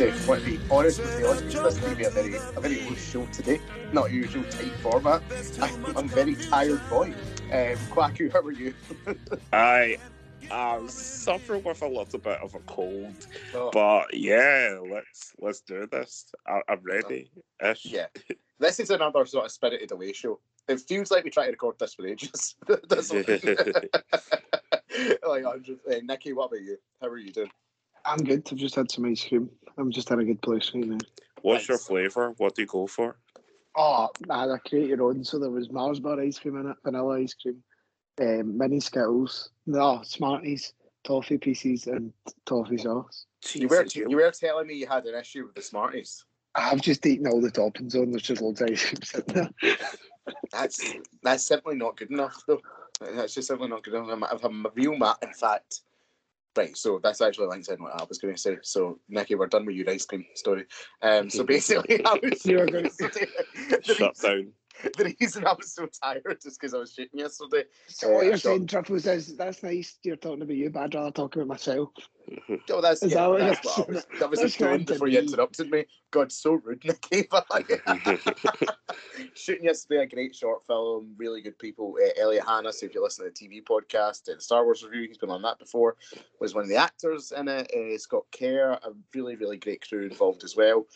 I'm always trying to be honest with the audience. This to be a very, a very loose show today, not usual tight format. I, I'm a very tired boy. Um, Kwaku, how are you? I um, suffer with a little bit of a cold, Oh, but yeah, let's let's do this. I, I'm ready. Ish. yeah, this is another sort of spirited away show. It feels like we try to record this for ages. Like, Andrew, uh, Nikki, what about you? How are you doing? I'm good. I've just had some ice cream. I'm just in a good place right now. What's your flavour? What do you go for? Oh, I had a create your own. So there was Mars bar ice cream in it, vanilla ice cream, um, mini Skittles, no Smarties, toffee pieces, and toffee sauce. You were you were telling me you had an issue with the Smarties. I've just eaten all the toppings on. There's just loads of ice cream sitting there. That's that's simply not good enough, though. That's just simply not good enough. I've I'm a real mat, in fact. Right, so that's actually links in what I was going to say. So, Nikki, we're done with your ice cream story. Um, so basically, I was You were gonna- the, Shut reason, down. the reason I was so tired is because I was shooting yesterday. So what Uh, you're saying, Truffles, is that's nice. You're talking about you, but I'd rather talk about myself. Oh, that's, Is yeah, that that's what I was, that was Let's just go doing on to before you interrupted me. God, so rude, Nikki. But like, shooting yesterday, a great short film, really good people. Uh, Elliot Hannes, if you listen to the TV podcast, the Star Wars review, he's been on that before, was one of the actors in it. Uh, Scott Kerr, a really, really great crew involved as well.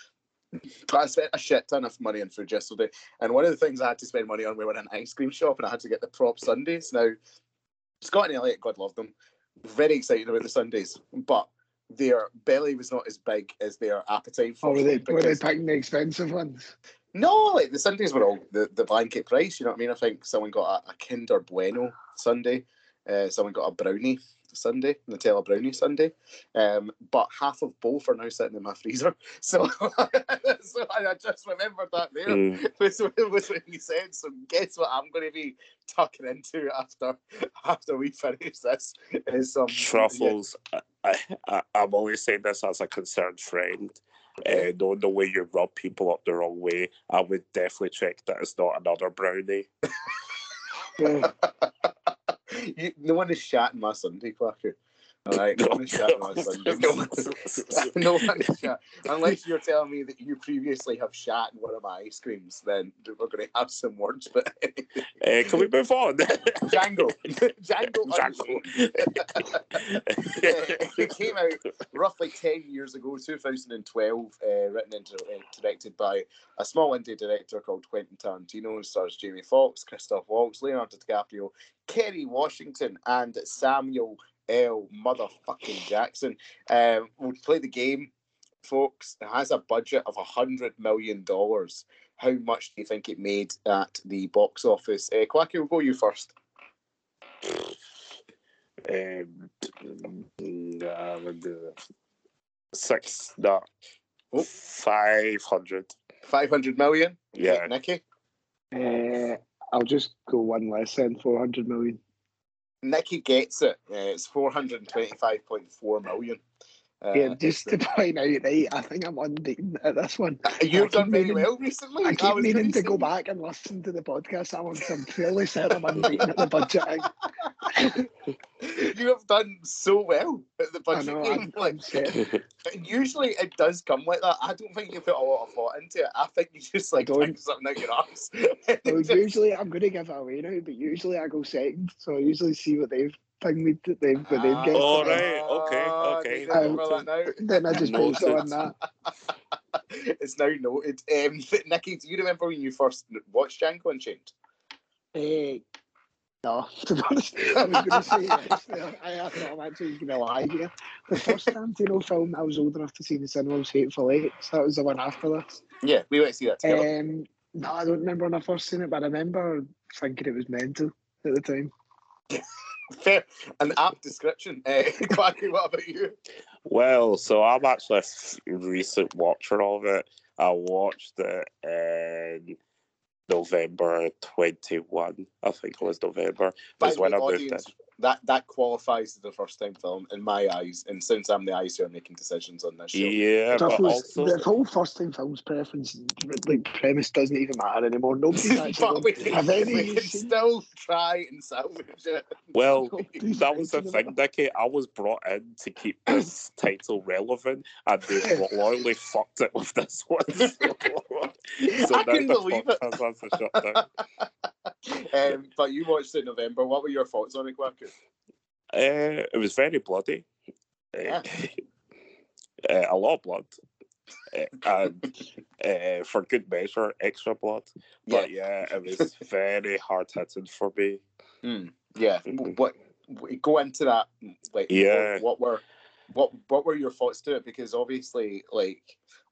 But I spent a shit ton of money on food yesterday, and one of the things I had to spend money on, we were in an ice cream shop, and I had to get the prop sundaes. Now, Scott and Elliot, God love them, very excited about the sundaes, but their belly was not as big as their appetite for Or were they, were they picking the expensive ones? No, like the sundaes were all the, the blanket price. You know what I mean? I think someone got a, a Kinder Bueno sundae, uh, someone got a brownie sundae, Nutella brownie sundae, um, but half of both are now sitting in my freezer. So, so I just remembered that there Mm. was, was when you said. So guess what I'm going to be tucking into after after we finish this is some Truffles. I, I, I'm always saying this as a concerned friend. Uh, knowing the way you rub people up the wrong way, I would definitely check that it's not another brownie. You, no one is shat in my sundae, Quacker. All right, no one is shat in sundae. no one is shat. Unless you're telling me that you previously have shat in one of my ice creams, then we're going to have some words. But Uh, can we move on? Django, Django, Django. it came out roughly 10 years ago, 2012, uh, written and uh, directed by a small indie director called Quentin Tarantino. Stars Jamie Foxx, Christoph Waltz, Leonardo DiCaprio, Kerry Washington, and Samuel L. Motherfucking Jackson. Um, we'll play the game, folks. It has a budget of $100 million. How much do you think it made at the box office? Uh, Quacky, we'll go you first. um, nah, I'm gonna six, no, Oh. five hundred. 500 million? Yeah. Nicky? Uh, I'll just go one less than 400 million. Nicky gets it. Uh, it's 425.4 million. Uh, yeah, just to point out, right, I think I'm unbeaten at this one. You've I done very meaning- well recently. I keep was meaning gonna go back and listen to the podcast. I'm, I'm fairly certain I'm unbeaten at the budget. You have done so well at the I budget know, game. I'm, Like, I'm usually it does come like that. I don't think you put a lot of thought into it. I think you just like take something out your arse. Well, usually I'm going to give it away now, but usually I go second, so I usually see what they've pinged me. To, they've what they've guessed. All and okay, Ah, okay. you remember that? Then I just base it on that. it's now noted. Um, but Nicky, do you remember when you first watched Django Unchained? Eh, no, to be honest, I was going to say yes. there. I, I thought I'm actually going to lie here. The first Tarantino film I was old enough to see in the cinema was Hateful Eight, so that was the one after this. Yeah, we went to see that together. Um, no, I don't remember when I first seen it, but I remember thinking it was mental at the time. Fair, an apt description. Uh, Quacky, what about you? Well, so I'm actually a recent watcher of it. I watched it in November 21, I think it was November. Was when I moved audience, that that qualifies as the first time film in my eyes. And since I'm the eyes who are making decisions on this show, Yeah, Stuff but was- also the whole first time films preference, like premise, doesn't even matter anymore. Nobody's actually. but we, going, Have any we can still try and salvage it. well, that was the thing, Nicky. I was brought in to keep this title relevant, and they loyally fucked it with this one. So, I now couldn't the believe it. has to shut down. Um, but you watched it in November. What were your thoughts on it, Kwaku? Uh, it was very bloody. Uh, Yeah. uh, a lot of blood. Uh, and uh, for good measure, extra blood. But yeah, it was very hard hitting for me. Hmm. Yeah. Mhm. What? Go into that. Like, Yeah. What, what were, what, what were your thoughts to it? Because obviously, like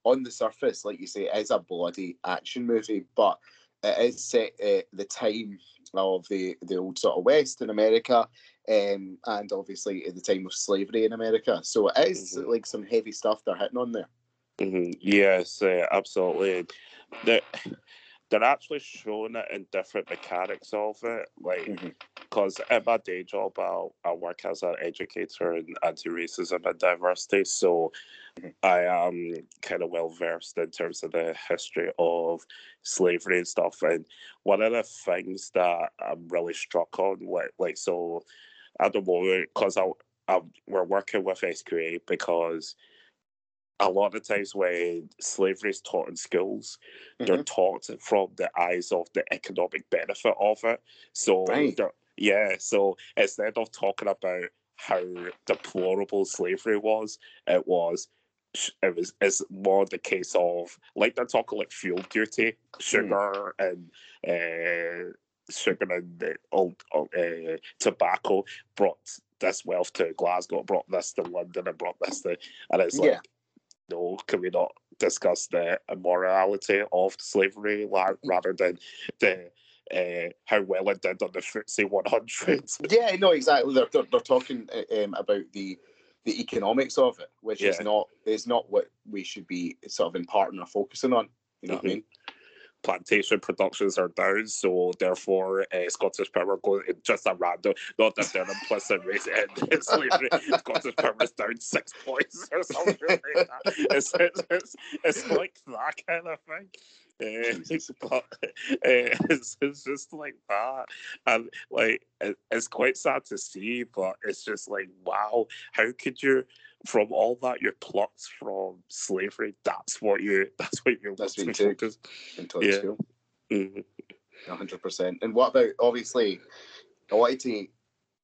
on the surface, like you say, it is a bloody action movie, but it is set at the time of the the old sort of West in America, um, and obviously at the time of slavery in America. So it is Mhm. like some heavy stuff they're hitting on there. hmm Yes, uh, absolutely. The, they're actually showing it in different mechanics of it. Like, Mhm. Because in my day job, I, I work as an educator in anti racism and diversity. So. I am kind of well versed in terms of the history of slavery and stuff. And one of the things that I'm really struck on, like, like so at the moment, because I, I, we're working with SQA because a lot of times when slavery is taught in schools, they're mm-hmm. taught from the eyes of the economic benefit of it. So, Right. they're- yeah, so instead of talking about how deplorable slavery was, it was. It was it's more the case of like they're talking like fuel duty, sugar and uh, sugar and uh, old uh, tobacco brought this wealth to Glasgow, brought this to London, and brought this to, and it's like Yeah. no, can we not discuss the immorality of slavery rather than the uh, how well it did on the FTSE 100? Yeah, no, exactly. They're, they're, they're talking uh, um, about the the economics of it, which is not is not what we should be sort of imparting or focusing on. You know what I Mhm. mean? Plantation productions are down, so therefore uh, Scottish Power goes just a random, not that they're implicit race in slavery. Scottish Power is down six points or something like that. It's, it's, it's, it's like that kind of thing. Uh, it's, it's just like that, and like it, it's quite sad to see, but it's just like wow, how could you, from all that you're plucked from slavery, that's what you, that's what you're That's what you take. Until Yeah. school, Mhm. hundred percent. And what about obviously? I wanted to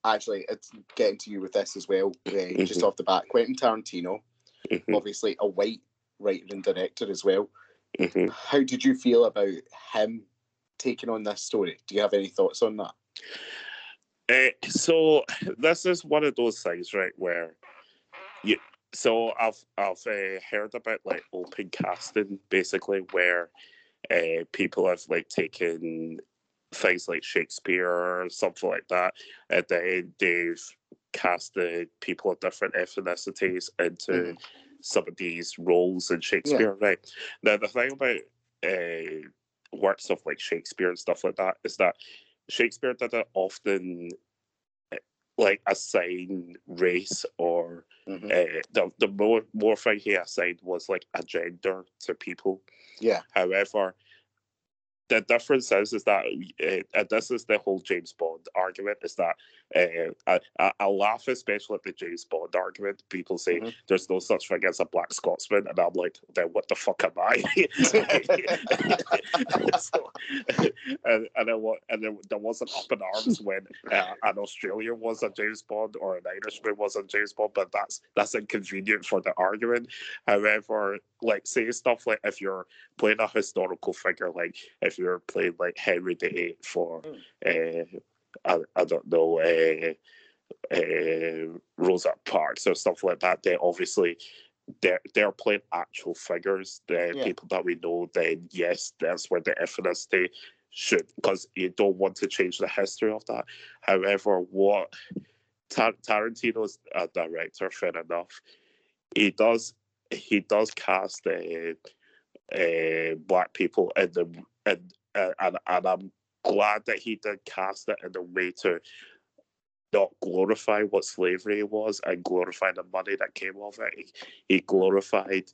actually it's getting to you with this as well, uh, just Mhm. off the bat. Quentin Tarantino, Mhm. obviously a white writer and director as well. Mhm. How did you feel about him taking on this story? Do you have any thoughts on that? Uh, so this is one of those things, right, where you. So I've I've uh, heard about like open casting, basically, where uh, people have like taken things like Shakespeare or something like that, and then they've casted people of different ethnicities into Mhm. Some of these roles in Shakespeare, right? Now the thing about uh, works of like Shakespeare and stuff like that is that Shakespeare didn't often eh, like assign race or Mhm. uh, the the more more thing he assigned was like a gender to people. Yeah. However, the difference is is that uh, and this is the whole James Bond argument is that uh, I, I, laugh especially at the James Bond argument. People say Mhm. there's no such thing as a black Scotsman, and I'm like, then what the fuck am I? so, and and, then what, and then there wasn't up in arms when uh, an Australian was a James Bond or an Irishman was a James Bond, but that's that's inconvenient for the argument. However, like say stuff like if you're playing a historical figure, like if you're playing like Henry VIII for, uh, I, I don't know, uh, uh, Rosa Parks or stuff like that, then obviously they're they're playing actual figures, the Yeah. people that we know. Then yes, that's where the ethnicity should, because you don't want to change the history of that. However, what Tar- Tarantino's a director, fair enough. He does he does cast uh, uh, black people in the and uh, and and I'm glad that he did cast it in a way to not glorify what slavery was and glorify the money that came of it. He, he glorified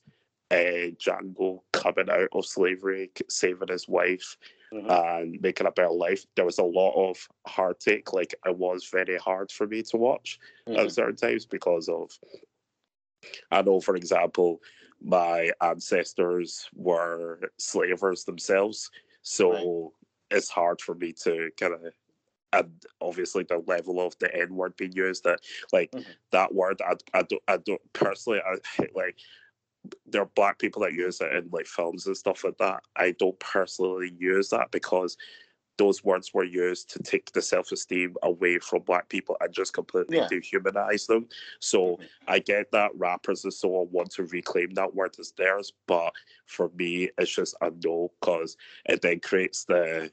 uh, Django coming out of slavery, saving his wife, Mhm. and making a better life. There was a lot of heartache. Like it was very hard for me to watch at Mhm. certain times because of. I know, for example, my ancestors were slavers themselves, so it's hard for me to kind of. And obviously, the level of the N word being used, that like Mhm. that word, I, I don't, I don't personally, I like there are black people that use it in like films and stuff like that. I don't personally use that because those words were used to take the self esteem away from black people and just completely Yeah. dehumanize them. So Mhm. I get that rappers and so on want to reclaim that word as theirs, but for me, it's just a no because it then creates the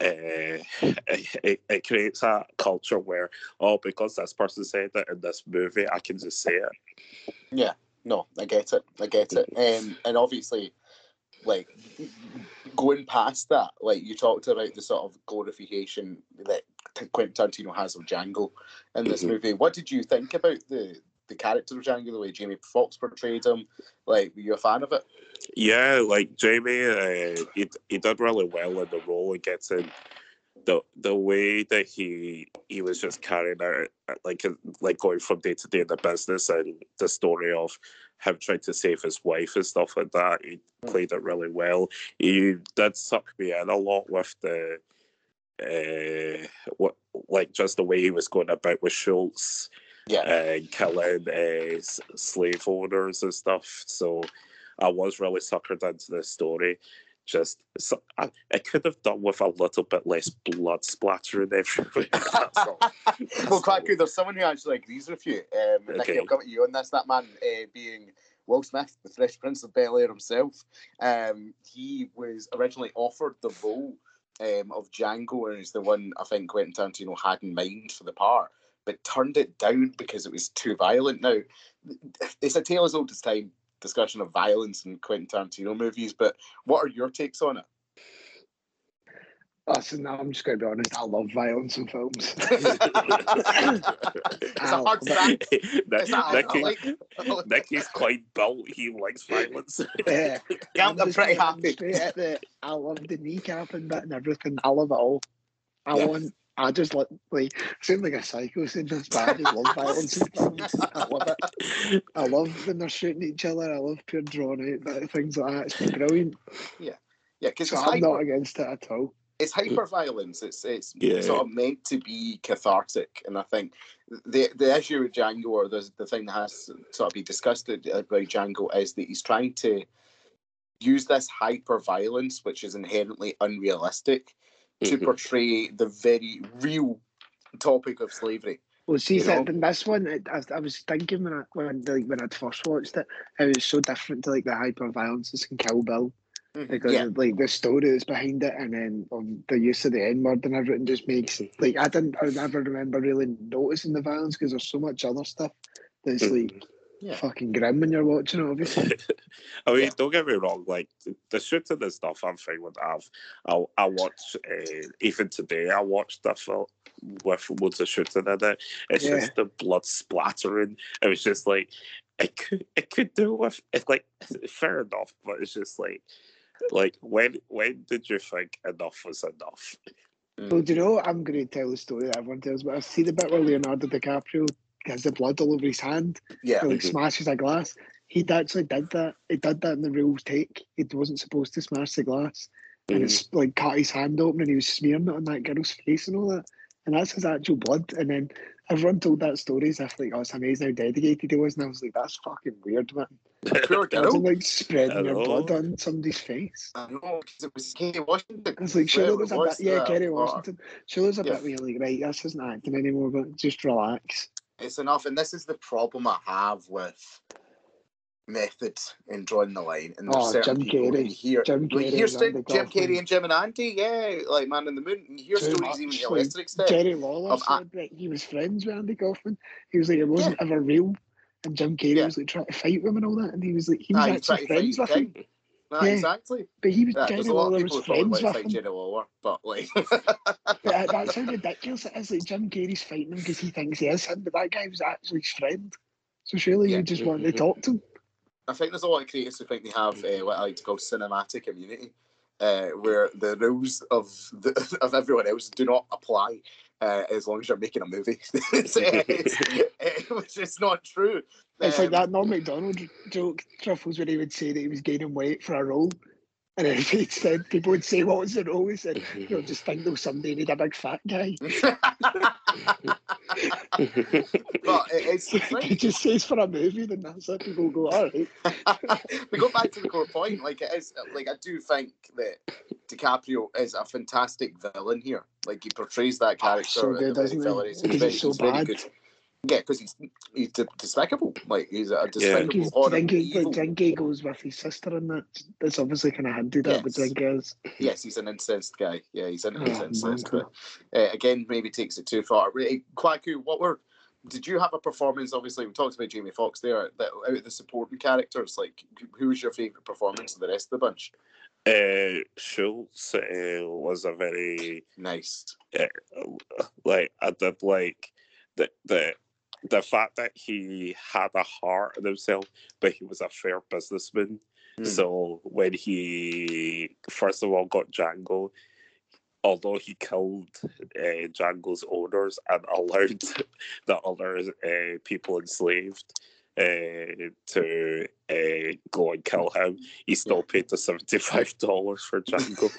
uh, it, it creates a culture where oh because this person said that in this movie I can just say it Yeah, No, I get it. I get it. Um, and obviously, like going past that, like you talked about the sort of glorification that Quentin Tarantino has of Django in this Mhm. movie. What did you think about the the character of Django, the way Jamie Foxx portrayed him? Like, were you a fan of it? Yeah, like Jamie, uh, he he did really well in the role and gets in the the way that he he was just carrying out uh, like like going from day to day in the business and the story of him trying to save his wife and stuff like that. He played it really well. He did suck me in a lot with the uh what like just the way he was going about with Schultz Yeah. and killing uh, slave owners and stuff. So I was really suckered into the story. Just so, I, I could have done with a little bit less blood splattering everywhere. Well, quite good. There's someone who actually agrees with you. Um, Nicky, Okay. I'll come at you on this. That man uh, being Will Smith, the Fresh Prince of Bel Air himself. Um, he was originally offered the role um, of Django, and is the one I think Quentin Tarantino had in mind for the part, but turned it down because it was too violent. Now, it's a tale as old as time discussion of violence in Quentin Tarantino movies, but what are your takes on it? Listen, now I'm just going to be honest. I love violence in films. it's a hard um, track. It's a hard Nicky, like, Nicky's quite built. He likes violence. yeah, I'm, I'm pretty happy. The, I love the kneecapping bit and everything. I love it all. I Yeah. want. I just like like seem like a psycho saying this, but I just love violence in films. I love it. I love when they're shooting each other. I love pure drawn out bit things like that. It's brilliant. Yeah, yeah. because So I'm not against it at all. it's hyper violence. It's it's Yeah. sort of meant to be cathartic, and I think the the issue with Django, or the the thing that has to sort of be discussed about uh, Django, is that he's trying to use this hyper violence, which is inherently unrealistic, to Mhm. portray the very real topic of slavery. Well, see, that, in this one, it, I, I was thinking when I when like, when I'd first watched it, it was so different to like the hyper violence in Kill Bill because Yeah, of, like the story that's behind it, and then um, the use of the N word and everything just makes like I didn't I never remember really noticing the violence because there's so much other stuff that's like Yeah. fucking grim when you're watching it. Obviously, I mean, Yeah. don't get me wrong. Like the- the shooting and stuff, I'm fine with. I've, I, I watch uh, even today. I watched the film with loads of shooting in it. It's Yeah. just the blood splattering. It was just like it could, it could do with. It's like fair enough, but it's just like, like when, when did you think enough was enough? well, do you know I'm going to tell the story that everyone tells, but I see the bit where Leonardo DiCaprio has the blood all over his hand. yeah, He like Mhm. smashes a glass. He actually did that. He did that in the real take. He wasn't supposed to smash the glass, and Mm. it's like cut his hand open, and he was smearing it on that girl's face and all that. And that's his actual blood. And then everyone told that story as if like, oh, it's amazing how dedicated he was. And I was like, that's fucking weird, man. Imagine like spreading your blood on somebody's face. I know because it was Katie Washington. It's like Whoever there's it a was bit, yeah, Kerry Washington. Surely there's a Yeah. bit where you're like, right, this isn't acting anymore, but just relax. It's enough. And this is the problem I have with method in drawing the line. And there's Oh, certain Jim people Carrey. hear, Jim Carrey hear and Jim Kaufman. Carrey and Jim and Andy, yeah, like Man in the Moon. And hear Too stories even much, to a lesser extent. Jerry Lawler Of said that he was friends with Andy Kaufman. He was like, it wasn't ever real. And Jim Carrey Yeah. was like trying to fight him and all that. And he was like, he was Ah, actually friends with him. Ah, Yeah. Exactly. But he was Yeah, Jerry there's a lot of was friends with him. Jerry Lawler, but like, But that- that's how ridiculous it is. Like Jim Carrey's fighting him because he thinks he is him, but that guy was actually his friend. So surely Yeah. you just want to talk to him. I think there's a lot of creators who think they have uh, what I like to call cinematic immunity, uh, where the rules of the, of everyone else do not apply uh, as long as you're making a movie, it's, it's, which is not true. It's like Um, that Norm Macdonald joke, Truffles, when he would say that he was gaining weight for a role. And if he'd said, people would say, What was the role? He said, You know, just think though someday need a big fat guy. but it- it's he right. just says for a movie, then that's it. People go, All right. we go back to the core point. Like it is, like I do think that DiCaprio is a fantastic villain here. Like he portrays that Oh, character. so good, doesn't he? He's so bad. good. Yeah, because he's he's de- despicable. Like he's a despicable, think, he's, I think he, evil. Drinky goes with his sister and that. That's obviously kind of hinted at, but Yes. Drinky. Yes, he's an incensed guy. Yeah, he's an Oh, incensed. man. But uh, again, maybe takes it too far. Really, Kwaku, what were? Did you have a performance? Obviously, we talked about Jamie Foxx there. That out of the supporting characters, like who was your favorite performance of the rest of the bunch? uh, Schultz uh, was a very Nice. like I did like the the the fact that he had a heart in himself, but he was a fair businessman. Hmm. So when he first of all got Django, although he killed uh, Django's owners and allowed the other uh, people enslaved uh, to uh, go and kill him, he still paid the seventy five dollars for Django.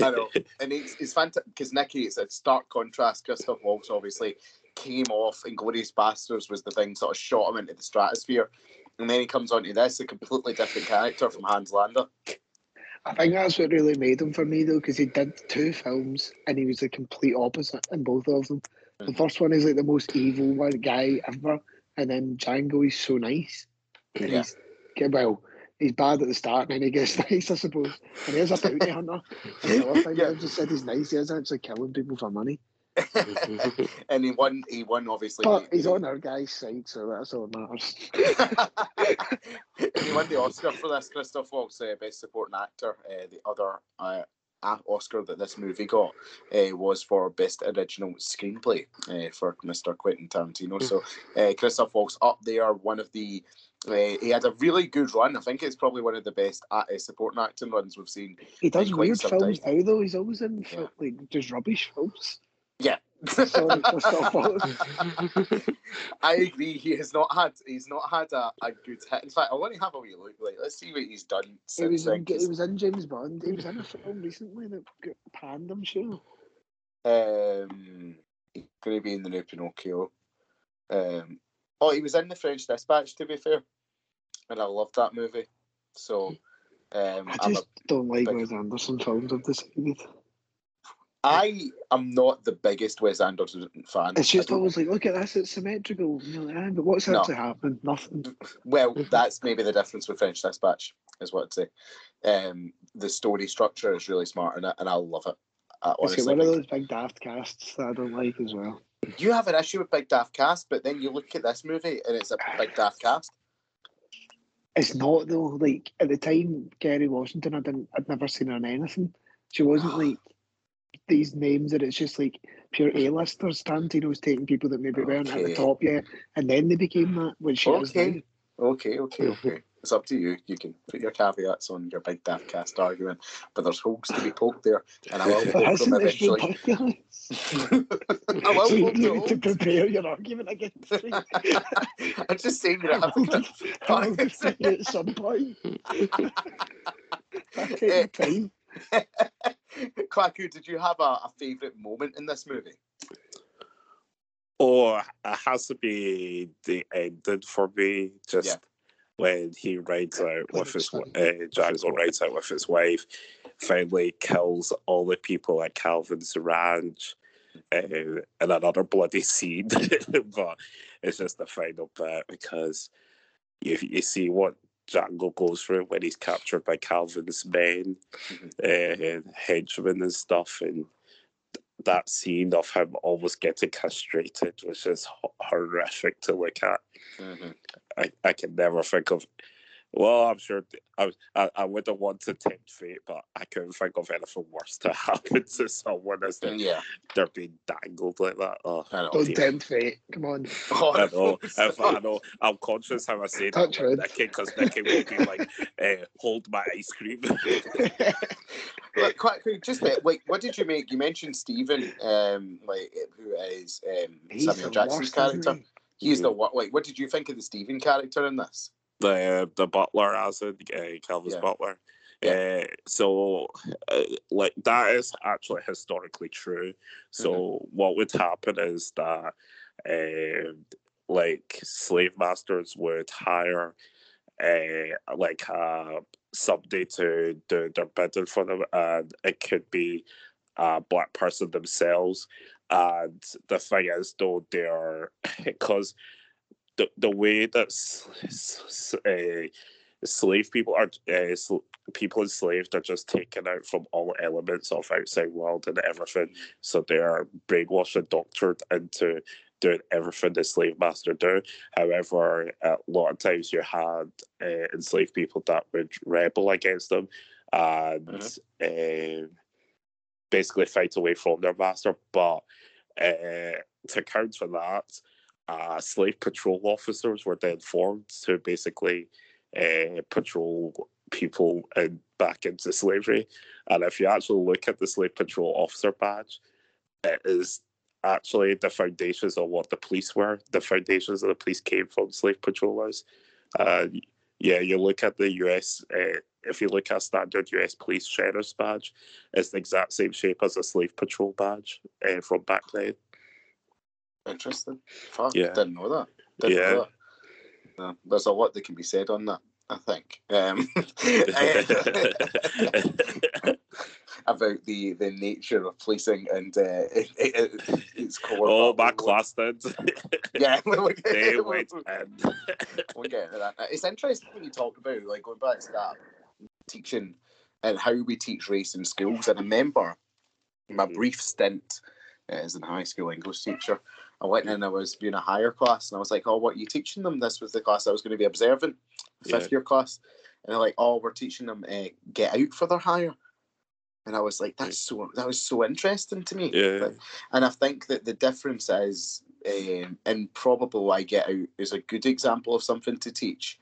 I know, and it's, it's fantastic because Nicky. It's a stark contrast. Christoph Waltz obviously came off, and Glorious Bastards was the thing sort of shot him into the stratosphere, and then he comes onto this a completely different character from Hans Landa. I think that's what really made him for me though, because he did two films and he was the complete opposite in both of them. The first one is like the most evil one guy ever, and then Django is so nice. Yeah. he's well, he's bad at the start and then he gets nice, I suppose. And he is a bounty hunter. And the other thing Yeah. I just said he's nice, he is actually killing people for money. and he won. He won obviously. But he's on our guy's side, so that's all that matters. he won the Oscar for this. Christoph Waltz, uh, Best Supporting Actor. Uh, the other uh, Oscar that this movie got uh, was for Best Original Screenplay uh, for Mr. Quentin Tarantino. So uh, Christoph Waltz up there, one of the. Uh, he had a really good run. I think it's probably one of the best uh, supporting acting runs we've seen. He does weird films time. now though, he's always in Yeah. like just rubbish films. Yeah. Sorry. I agree. He has not had. He's not had a, a good hit. In fact, I want to have a wee look. Like, let's see what he's done He was, in, he was in James Bond. He was in a film recently that got panned, I'm sure. Um, he's going to be in the new Pinocchio. Um, oh, he was in the French Dispatch. To be fair, and I loved that movie. So, um, I I'm a, just don't like big- Wes Anderson films, I've decided. I am not the biggest Wes Anderson fan. It's just always like, look at this, it's symmetrical. Like, "Ah, but what's No. actually happening? Nothing. Well, that's maybe the difference with French Dispatch, is what I'd say. Um, the story structure is really smart in it, and I love it. I It's honestly, got one of those big daft casts that I don't like as well. you have an issue with Big Daft Cast, but then you look at this movie and it's a Big Daft Cast. It's not though. Like at the time, Kerry Washington, I didn't, I'd never seen her in anything. She wasn't like these names that it's just like pure A-listers. Tarantino's taking people that maybe weren't at the top yet, and then they became that, which she is Okay. Okay, okay, okay. It's up to you. You can put your caveats on your Big Daft Cast argument, but there's holes to be poked there, and I will poke them eventually. I will So you need to prepare your argument against me. I'm just saying that I will I will free at some point. I take your eh, time. Kwaku, did you have a, a favourite moment in this movie? Or it has to be the ending for me, just Yeah. when he rides out with his uh, rides out with his wife, finally kills all the people at Calvin's ranch, uh, in another bloody scene. but it's just the final bit because you you see what Django goes through when he's captured by Calvin's men, uh, and henchmen and stuff, and that scene of him almost getting castrated was just horrific to look at. Mm-hmm. I, I can never think of Well, I'm sure th- I, I, I would have wanted to tempt fate, but I couldn't think of anything worse to happen to someone as they, Yeah, they're being dangled like that. Oh, I. Don't dear. tempt fate. Come on. I know. If I know. I'm conscious how I say Touch that with wood. Nicky because Nicky will be like, uh, "Hold my ice cream." Look, quite quick, just uh, wait. What did you make? You mentioned Stephen, um, like who is um, Samuel Jackson's character. he? He's the what? Like, what did you think of the Stephen character in this? The the butler as in uh, Calvin's Yeah. butler. Yeah. Uh, so, uh, like that is actually historically true. So, Mm-hmm. what would happen is that, um, like slave masters would hire, uh, like uh, somebody to do their bidding for them, and it could be a black person themselves. And the thing is, though, they're because the the way that uh, slave people are uh, sl- people enslaved are just taken out from all elements of outside world and everything, so they are brainwashed and doctored into doing everything the slave master do. However, a lot of times you had uh, enslaved people that would rebel against them and uh, basically fight away from their master, but. Uh, to counter that, uh, slave patrol officers were then formed to basically uh, patrol people and back into slavery. And if you actually look at the slave patrol officer badge, it is actually the foundations of what the police were. The foundations of the police came from slave patrollers. Uh, yeah, you look at the US. Uh, if you look at standard US police sheriff's badge, it's the exact same shape as a slave patrol badge uh, from back then. Interesting. Fuck, Yeah. didn't know that. Didn't Yeah. know that. No, there's a lot that can be said on that. I think um, about the the nature of policing and uh, it, it, its core. oh, my class did. Yeah, we'll get- they we'll- went in. we'll get into that. It's interesting when you talk about like going back to that teaching and how we teach race in schools. And I remember my Mhm. brief stint as a high school English teacher. I went in and I was being a higher class and I was like, Oh, what are you teaching them? This was the class I was going to be observing, fifth Yeah. year class. And they're like, Oh, we're teaching them uh, get out for their higher. And I was like, That's so that was so interesting to me. Yeah. Like, and I think that the difference is, um, and probably why Get Out is a good example of something to teach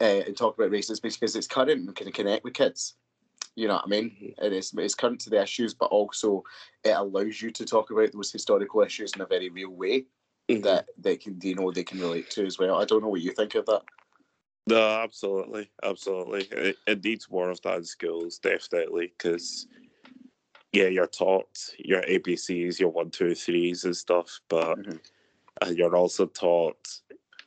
uh, and talk about racism because it's current and can connect with kids. You know what I mean? It is it's current to the issues, but also it allows you to talk about those historical issues in a very real way Mhm. that they can you know they can relate to as well. I don't know what you think of that. No, absolutely, absolutely. It, it needs more of that in schools, definitely, because yeah, you're taught your ABCs, your one, two, threes, and stuff, but Mhm. uh, you're also taught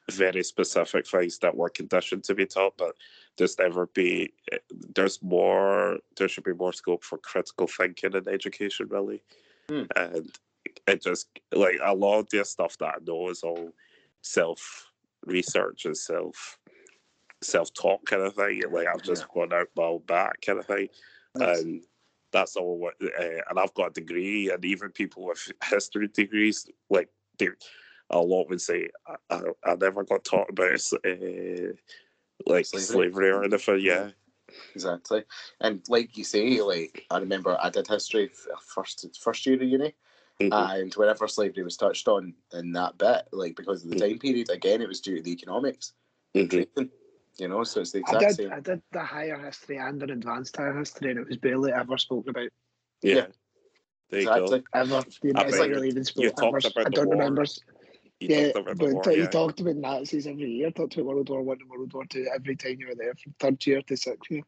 very specific things that were conditioned to be taught, but there's never be eh, there's more there should be more scope for critical thinking in education, really, Hmm. and it just like a lot of the stuff that I know is all self research and self self talk kind of thing. Like I've just gone out my own back kind of thing, Nice. and that's all. What uh, and I've got a degree, and even people with history degrees, like they, a lot would say, I, I, I never got taught about uh, like Slavery. slavery. or anything. Yeah, Exactly. And like you say, like I remember I did history first first year of uni. Mhm. and whenever slavery was touched on in that bit, like because of the Mm. time period, again it was due to the economics. Mhm. You know, so it's the I exact did. same. I did the higher history and an advanced higher history, and it was barely ever spoken about. yeah. Yeah. There you exactly. go. Ever. You I know, bet not you- really even you spoken. talked ever. about I the don't war. remember. You yeah, talked about the but war, you yeah. talked about Nazis every year. Talked about World War One and World War Two every time you were there, from third year to sixth year.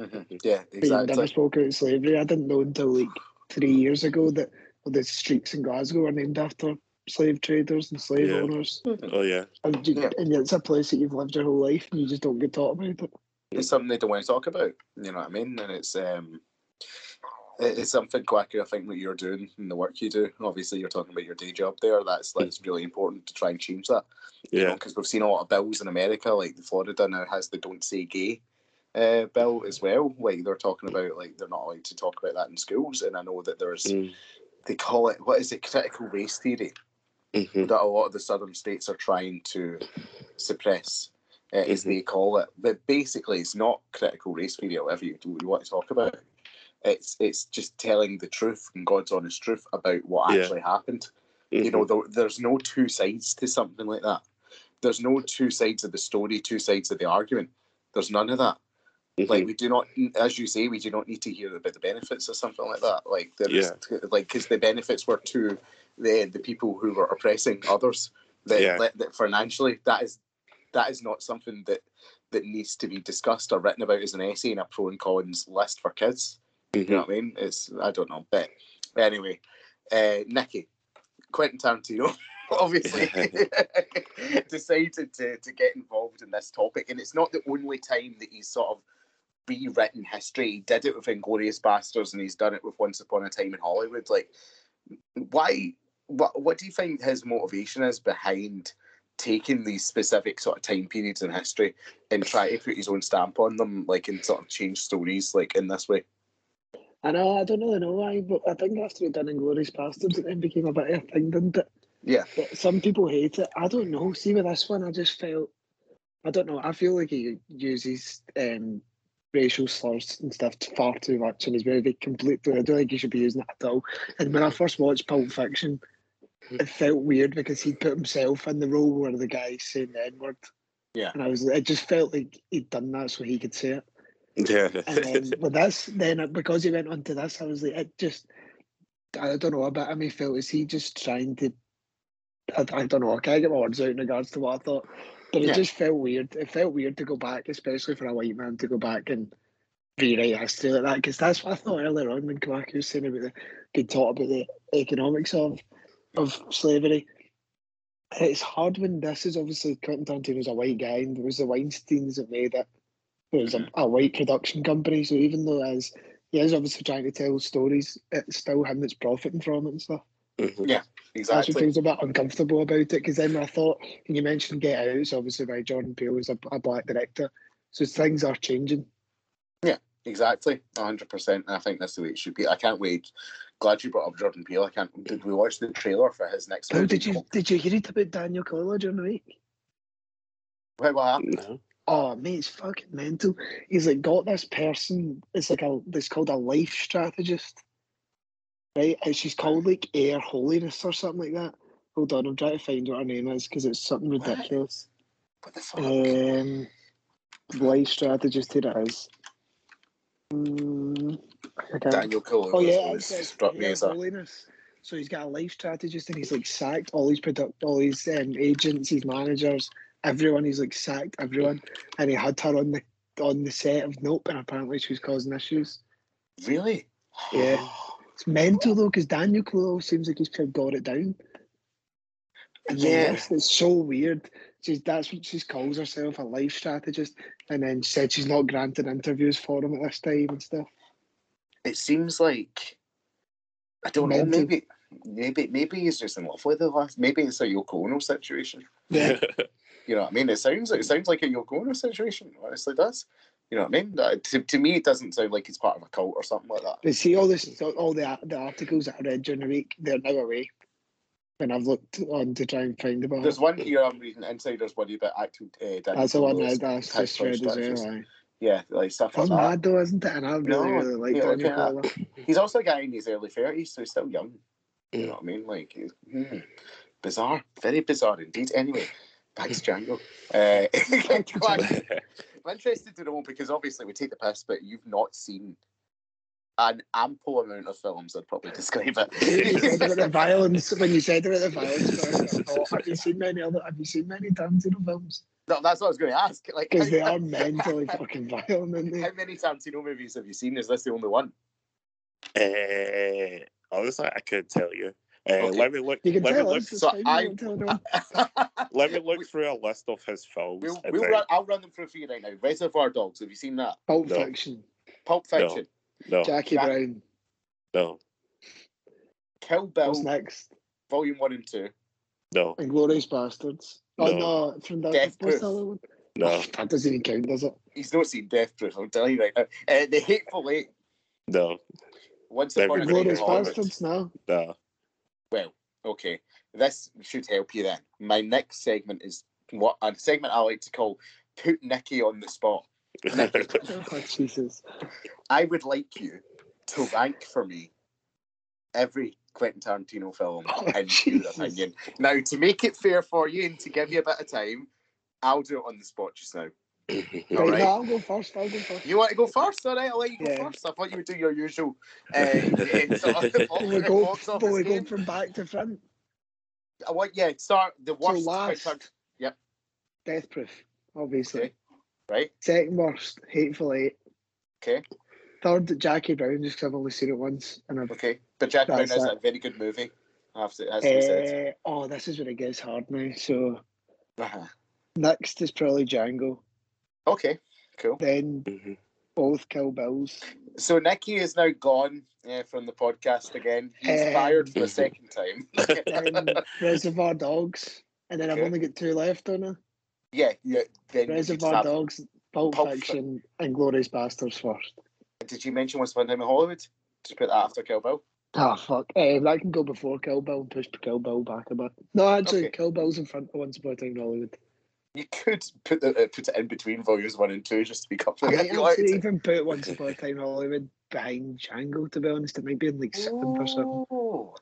Mhm. Yeah, But you never exactly. spoke about slavery. I didn't know until like three years ago that well, the streets in Glasgow are named after slave traders and slave Yeah. owners. Oh yeah. And, you, Yeah. and it's a place that you've lived your whole life and you just don't get taught about it. It's something they don't want to talk about. You know what I mean? And it's um, it- it's something quacker. I think what you're doing and the work you do. Obviously, you're talking about your day job there. That's that's really important to try and change that. Yeah. because we've seen a lot of bills in America, like Florida now has the "Don't Say Gay" uh, bill as well. Like they're talking about, like they're not allowed to talk about that in schools. And I know that there's Mm. they call it what is it critical race theory Mhm. that a lot of the southern states are trying to suppress uh, as Mhm. they call it. But basically, it's not critical race theory whatever you, you want to talk about. It's it's just telling the truth and God's honest truth about what Yeah. actually happened. You know, there, there's no two sides to something like that. There's no two sides of the story, two sides of the argument. There's none of that. Mhm. Like we do not, as you say, we do not need to hear about the benefits or something like that. Like there is, like because the benefits were to the the people who were oppressing others. That, Yeah. that, that financially, that is that is not something that that needs to be discussed or written about as an essay in a pro and cons list for kids. You know what I mean? It's I don't know, but anyway, uh, Nikki, Quentin Tarantino, obviously decided to, to get involved in this topic, and it's not the only time that he's sort of rewritten history. He did it with Inglorious Bastards, and he's done it with Once Upon a Time in Hollywood. Like, why? What What do you think his motivation is behind? taking these specific sort of time periods in history and try to put his own stamp on them, like and sort of change stories like in this way. I know, I don't really know why, but I think after he'd done Inglorious Bastards, it then became a bit of a thing, didn't it? Yeah. But some people hate it. I don't know. See, with this one, I just felt, I don't know, I feel like he uses um, racial slurs and stuff far too much in his movie completely. I don't think he should be using that at all. And when I first watched Pulp Fiction, it felt weird because he'd put himself in the role where the guy's saying the N word. Yeah. And I was, it just felt like he'd done that so he could say it. Yeah. And then with this, then because he went on to this, I was like, it just, I don't know, a bit of me felt, is he just trying to, I, I don't know, I can't get my words out in regards to what I thought, but it Yeah. just felt weird. It felt weird to go back, especially for a white man to go back and rewrite history like that, because that's what I thought earlier on when Kawaki was saying about the, could talk about the economics of of slavery. It's hard when this is obviously Quentin Tarantino's a white guy, and it was the Weinsteins that made it. It was a, a white production company, so even though as he is obviously trying to tell stories, it's still him that's profiting from it and stuff. Mhm. That's what Exactly. feels a bit uncomfortable about it. Because then I thought, when you mentioned Get Out, it's obviously by Jordan Peele, who's a, a black director, so things are changing. Yeah, exactly. hundred percent. And I think that's the way it should be. I can't wait. Glad you brought up Jordan Peele. I can't did we watch the trailer for his next Oh, movie? did you did you hear it about Daniel Kaluuya during the week? Wait, what happened? No. Oh mate, it's fucking mental. He's like got this person. It's like a. It's called a life strategist, right? And she's called like Air Holiness or something like that. Hold on, I'm trying to find what her name is because it's something What? ridiculous. What the fuck? Um, life strategist. Here it is. Mm, I can't- Daniel Cole Oh yeah, it always struck me Air as a Holiness. So he's got a life strategist, and he's like sacked all his product, all his um, agents, his managers, everyone. He's like sacked everyone, and he had her on the on the set of Nope, and apparently she was causing issues. really. Yeah. It's mental though, because Daniel Kaluuya seems like he's kind of got it down. And Yeah. this, it's so weird. She's that's what she calls herself, a life strategist, and then said she's not granted interviews for him at this time and stuff. It seems like I don't know. Maybe, maybe, maybe he's just in love with the last. Maybe it's a Yoko Ono situation. Yeah. You know what I mean? It sounds it sounds like a Yoko situation. Honestly, does. You know what I mean? That- to, to me, it doesn't sound like he's part of a cult or something like that. But see, all this, all the the articles that I read during the week, they're now away. And I've looked on to try and find about. There's one here I'm reading. Insiders worry about actual. Uh, That's the one Kaluuya's that that's just read as well. aye. Yeah, like stuff like That's that. mad though, isn't it? And I really, No, really like yeah, Daniel okay, Kaluuya. He's also a guy in his early thirties, so he's still young. You know what I mean? Like, he's- hmm, bizarre, very bizarre indeed. Anyway, back to Django. Uh, I'm interested to know because obviously we take the piss, but you've not seen an ample amount of films. I'd probably describe it. said about the violence when you said about the violence. I thought, have you seen many other? Have you seen many Tarantino films? no, that's what I was going to ask. Like, Because they how- are mentally fucking violent, aren't they? How many Tarantino movies have you seen? Is this the only one? Uh, honestly, I couldn't tell you. Uh, Okay. Let me look. You can let me look. so I- you don't tell anyone. Let me look through a list of his films. We'll, we'll run, I'll run them through for you right now. Reservoir Dogs. Have you seen that? Pulp No. Fiction, Pulp Fiction. No, Jackie Jack- Brown. no, Kill Bill. What's next? Volume one and two. no, Inglorious Bastards. Oh No. no, from the Death Proof. the other one? no, That doesn't even count, does it? He's not seen Death Proof. I'm telling you right now. Uh, the Hateful Eight. no, Once Never upon a time in Inglorious Hollywood. Bastards. No. no. Well, okay. This should help you then. My next segment is what a segment I like to call put Nikki on the spot. Oh, Jesus. I would like you to rank for me every Quentin Tarantino film Oh, in your opinion. Now, to make it fair for you and to give you a bit of time, I'll do it on the spot just now. All right. no, I'll go first. I'll go first. You want to go first? All right, I'll let you go Yeah. first. I thought you would do your usual. Uh, uh, sort of we go, but office we go from back to front. I want, yeah, start the worst. So last, Tar- Death Proof, obviously. Okay. Right? Second worst, Hateful Eight. Okay, Third, Jackie Brown, just 'cause I've only seen it once. And I've, okay. But Jackie Brown is it. a very good movie. I have to, has to said. Eh, oh, this is where it gets hard now. So Uh-huh. next is probably Django. Okay, cool. Then Mhm. both Kill Bills. So Nicky is now gone uh, from the podcast again. He's Um, fired for the second time. Then Reservoir Dogs. And then I've only got two left on it. yeah, yeah. Then Reservoir Dogs, Pulp, Pulp Fi- Fiction, and Glorious Bastards first. Did you mention Once Upon a Time in Hollywood? Just put that after Kill Bill. Oh fuck! Eh, that can go before Kill Bill and push Kill Bill back a bit. No, actually, Okay. Kill Bill's in front of Once Upon a Time in Hollywood. You could put the, uh, put it in between volumes one and two just to be I comfortable. might actually even put Once Upon a Time in Hollywood behind Django. To be honest, it might be in like seventh or something. Oh,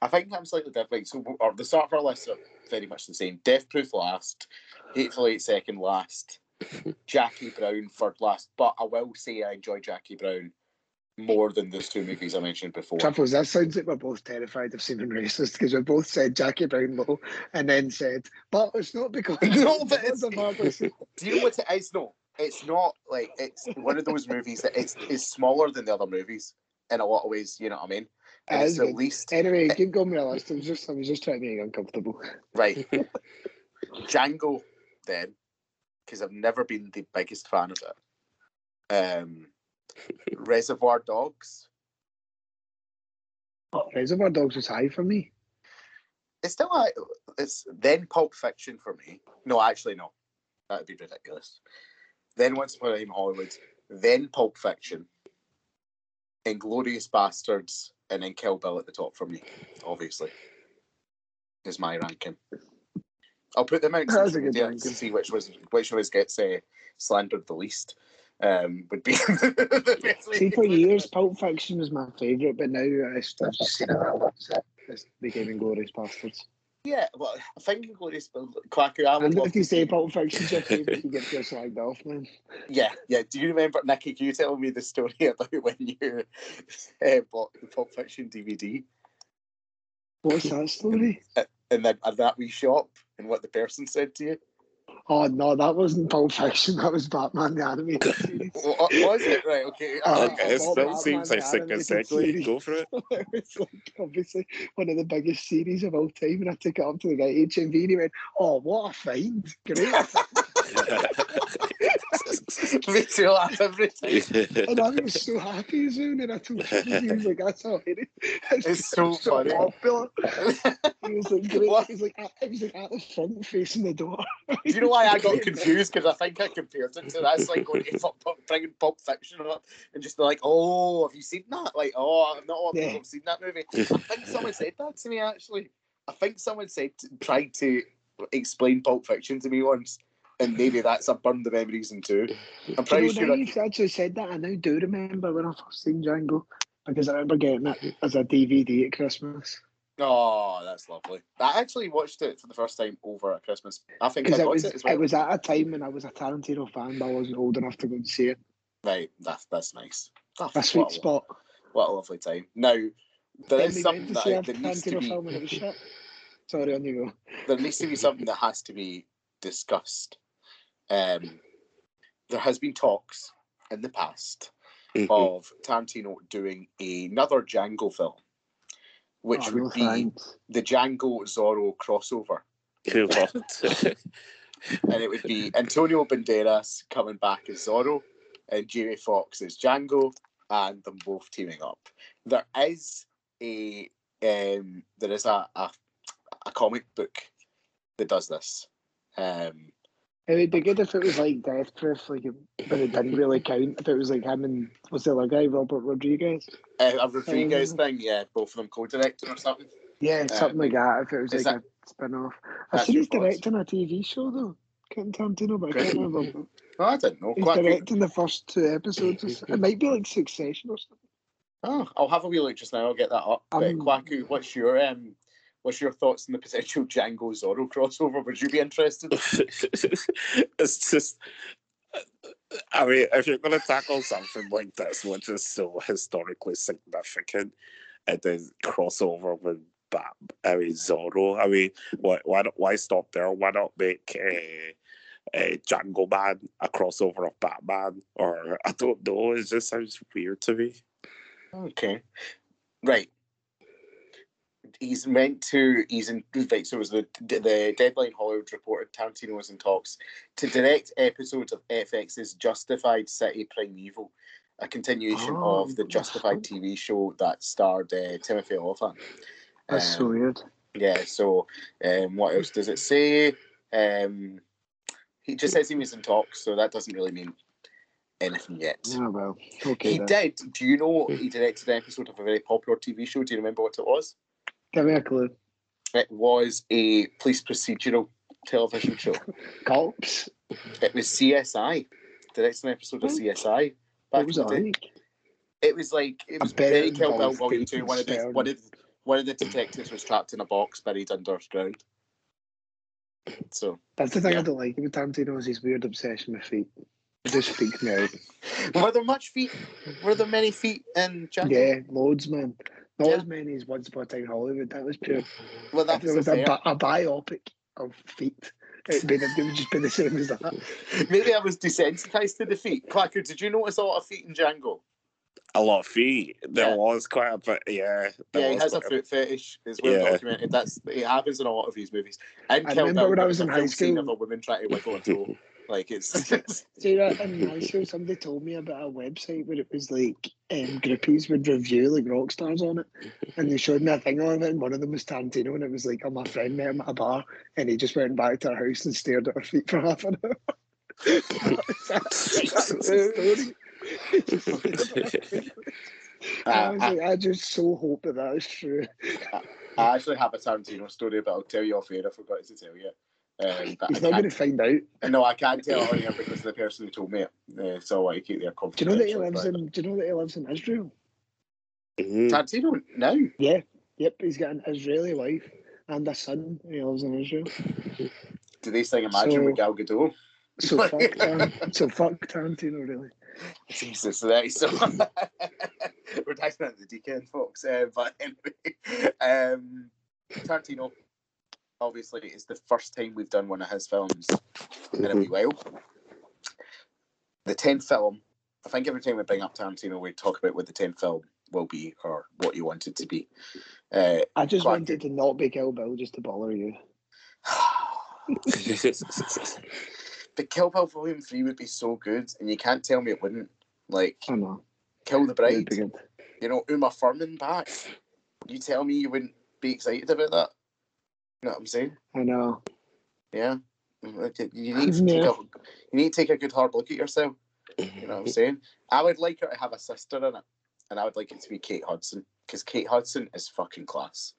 I think I'm slightly different. So or the start of our list are very much the same. Death Proof last, Hateful Eight second last, Jackie Brown third last. But I will say I enjoy Jackie Brown more than those two movies I mentioned before. Trouble is, that sounds like we're both terrified of seeming racist because we both said Jackie Brown low and then said, but it's not because No, but it's a marvelous. Do you know what it is? No, it's not like it's one of those movies that it's is smaller than the other movies in a lot of ways. You know what I mean? And it's the good. least Anyway, keep going with the list. I was just, I was just trying to make you uncomfortable. right. Django, then, because I've never been the biggest fan of it. Um, Reservoir Dogs. Reservoir Dogs was high for me. It's still a, it's then Pulp Fiction for me. No, actually no, that'd be ridiculous. Then Once Upon a Time in Hollywood, then Pulp Fiction, Inglorious Bastards, and then Kill Bill at the top for me. Obviously, is my ranking. I'll put them out That's a social good to see which was which of us gets uh, slandered the least. Um, would be the See, for years, Pulp Fiction was my favourite, but now I've just seen it that once. It's became Inglorious Bastards. Yeah, well, I think Inglorious Quacker. I would And if you say Pulp Fiction's your favourite, you get your slagged off, man. Yeah, yeah. Do you remember, Nicky? Can you tell me the story about when you uh, bought the Pulp Fiction DVD What's that story? and then at that wee shop and what the person said to you? Oh no, that wasn't Pulp Fiction. That was Batman the animated series. What was it? Right, okay. Uh, Okay, it still Batman, seems like the a good animated segue. series. Go for it. it's like obviously one of the biggest series of all time, and I took it up to the guy at HMV, and he went, "Oh, what a find! Great!" Makes you laugh every time. and I was so happy as. And I told him, he was like, "That's all it is." It's so funny. popular. He was like, great. What? He was like, at, he was like at the front facing the door. Do you know why I got confused? Because I think I compared it to that's like going to fu- fu- bringing Pulp Fiction up and just like, oh, have you seen that? Like, oh, not a lot of people Yeah. have seen that movie. I think someone said that to me actually. I think someone said tried to explain Pulp Fiction to me once, and maybe that's a burned the memories in two. I'm Do pretty you know, sure. you've actually said that, I now do remember when I first seen Django because I remember getting it as a DVD at Christmas. oh, that's lovely. I actually watched it for the first time over at Christmas. I think I Because it was, it as well. it was at a time when I was a Tarantino fan, but I wasn't old enough to go and see it. Right, that's that's nice. Oh, A sweet what, a, spot. what a lovely time. Now, there Then is something that, see I- a needs to be. film and it was. Sorry, on you go. there needs to be something that has to be discussed. Um, there has been talks in the past Mhm. of Tarantino doing another Django film, which Oh, would no be thanks. the Django Zorro crossover, and it would be Antonio Banderas coming back as Zorro and Jamie Foxx as Django, and them both teaming up. There is a um, there is a, a a comic book that does this. Um, It would be good if it was like Death Proof, like but it didn't really count. If it was like him and was the other guy, Robert Rodriguez? Uh, a Rodriguez Um, thing, yeah, both of them co-directing or something. Yeah, Uh, something like that. If it was like that- a spin off. I've that's seen he's directing a TV show though. Quentin Tarantino, but I can't remember. I don't know. He's Quack, directing the first two episodes. It might be like Succession or something. oh, I'll have a wee look just now. I'll get that up. Um, Kwaku, what's your um, what's your thoughts on the potential Django Zorro crossover? Would you be interested? it's just. I mean, if you're going to tackle something like this, which is so historically significant, and then crossover with Bat, I mean Zorro. I mean, why why why stop there? Why not make a, a Django Man a crossover of Batman? Or I don't know. It just sounds weird to me. Okay, right. He's meant to. He's in. Right, so it was the the Deadline Hollywood reported Tarantino was in talks to direct episodes of FX's Justified City Primeval, a continuation Oh, of the Justified fun. TV show that starred uh, Timothy Olyphant. That's so Um, weird. Yeah. So, um, what else does it say? Um, he just says he was in talks, so that doesn't really mean anything yet. Oh well. Okay. He then. did. Do you know he directed an episode of a very popular TV show? Do you remember what it was? Give me a clue. It was a police procedural television show. Cops. It was CSI. Directed an episode of? CSI. What Back was it like? It was like it was very Kill Bill Volume Two. One of the one of the, one of the detectives was trapped in a box buried underground. So That's the thing Yeah. I don't like about Tarantino is his weird obsession with feet. It just freaks me out. were there much feet? Were there many feet in Django? Yeah, loads, man. Not Yeah. as many as Once Upon a Time in Hollywood. That was pure. Well, If that's there was a a, bi- a biopic of feet, it'd, be it would just be the same as that. Maybe I was desensitized to the feet. Quacker, did you notice a lot of feet in Django? A lot of feet. There Yeah. was quite a bit. Yeah. Yeah, he has a foot fetish. It's well Yeah. documented. That's it happens in a lot of his movies. And I remember when I was in a high film school- of a woman trying to wiggle a toe. Like it's, in high school, somebody told me about a website where it was like um, groupies would review like rock stars on it, and they showed me a thing on it, and one of them was Tarantino, and it was like, oh, my friend met him at a bar, and he just went back to her house and stared at her feet for half an hour. Story. I was like, I just so hope that that is true. I actually have a Tarantino story, but I'll tell you off air. I forgot to tell you. Um, He's not going to find out. no, I can't tell it on here because the person who told me it. Uh, so I keep their Do you know that he lives in? Do you know that he lives in Israel? Mhm. Tarantino now? Yeah. Yep, he's got an Israeli wife and a son. He lives in Israel. Do they sing Imagine So- with Gal Gadot? So fuck, Tar- so fuck Tarantino, really. Jesus, that is so. We're talking about the deep end, folks. Uh, but anyway, um, Tarantino, obviously, it's the first time we've done one of his films in a wee while. The 10th film, I think every time we bring up Tarantino, we talk about what the 10th film will be or what you want it to be. Uh, I just wanted to not be Kill Bill just to bother you. but Kill Bill Volume 3 would be so good, and you can't tell me it wouldn't. Like, I know. Kill the Bride. would be good. you know, Uma Thurman back. You tell me you wouldn't be excited about that? You know what I'm saying? I know. Yeah. Mm, you you need to take a you need to take a good hard look at yourself. You know what I'm saying? I would like her to have a sister in it, and I would like it to be Kate Hudson because Kate Hudson is fucking class.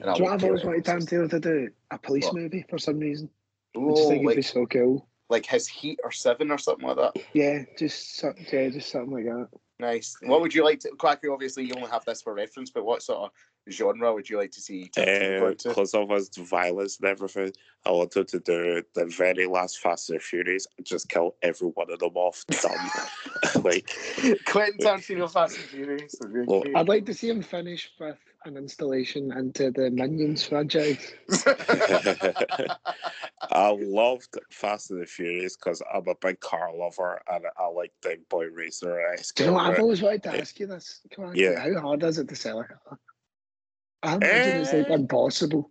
And I Do you know I've always wanted Hudson. Tarantino to do? A police What? movie for some reason. I Oh, just think it'd be like, so cool. like his Heat or Seven or something like that. Yeah, just yeah, just something like that. Nice. What would you like to, Quacker? Obviously, you only have this for reference, but what sort of genre would you like to see Tarantino go? Because of his violence and everything, I wanted to do the very last Fast and Furious and just kill every one of them off. Done. like, Quentin Tarantino, Fast and Furious. Well. I'd like to see him finish with an installation into the Minions franchise. I loved Fast and the Furious because I'm a big car lover and I like Big Boy Racer. Do you know what? I've always wanted to ask you this. Come on, Yeah. how hard is it to sell a car? I imagine it's like Eh. impossible.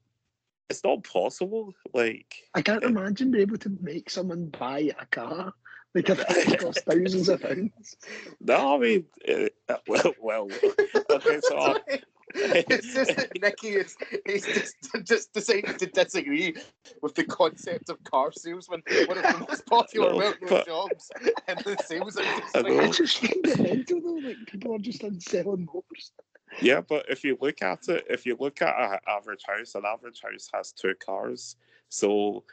It's not possible. Like, I can't imagine being able to make someone buy a car. Like a thing costs thousands of pounds. no, I mean, uh, well, well, okay, so uh, it's just that Nicky is he's just, just decided to disagree with the concept of car salesman, one of the most popular No, well-known jobs in the sales I industry. I know. just find it mental though. Like people are just selling motors. Yeah, but if you look at it, if you look at an average house, an average house has two cars. So